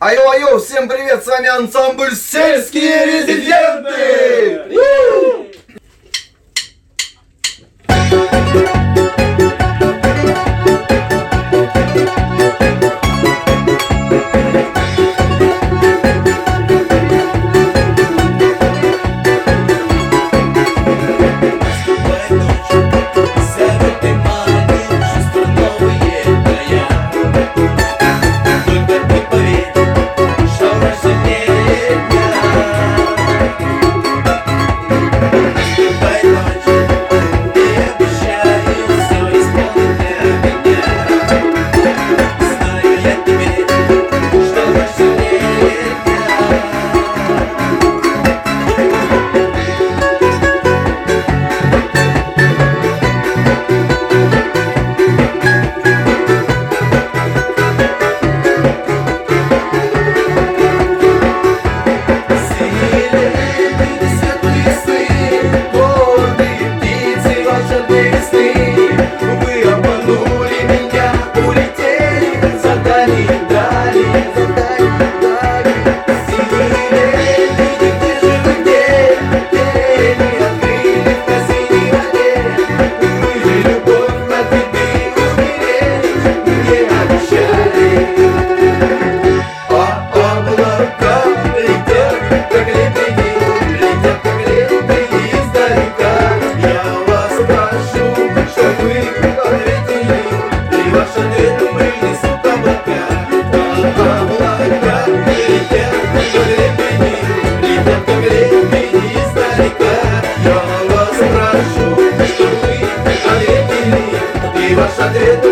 Айо-айо, всем привет, с вами ансамбль «Сельские резиденты». Força Grito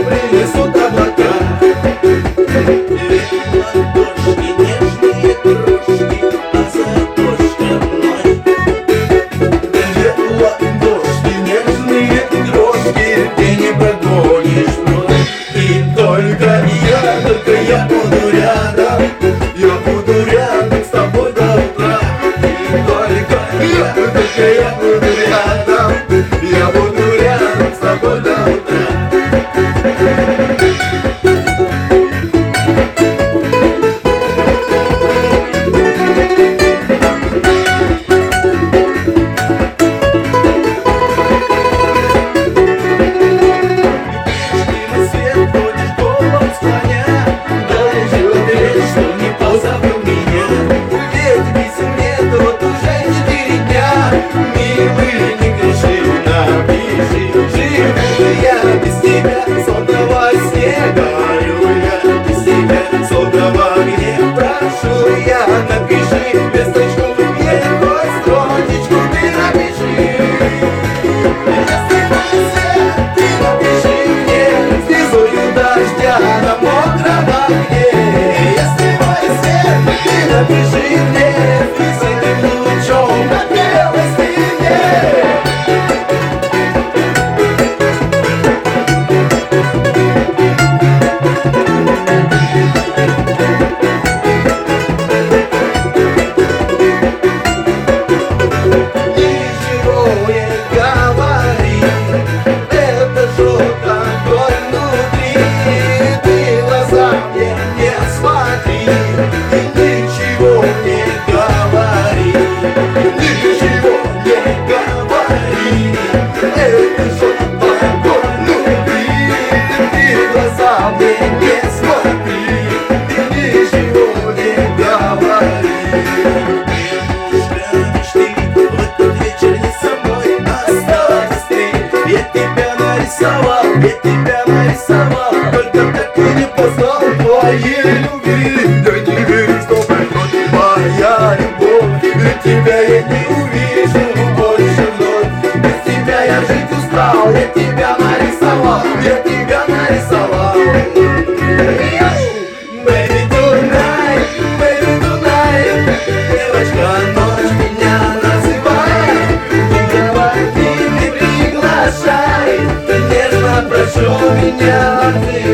напиши мне. я не верю, что моя любовь. Ведь тебя я не увижу больше вновь. Без тебя я жить устал, я тебя нарисовал, я тебя нарисовал. Baby, tonight, baby, tonight, девочка, ночь меня называет, давай ты не приглашай, нежно прошу меня, ты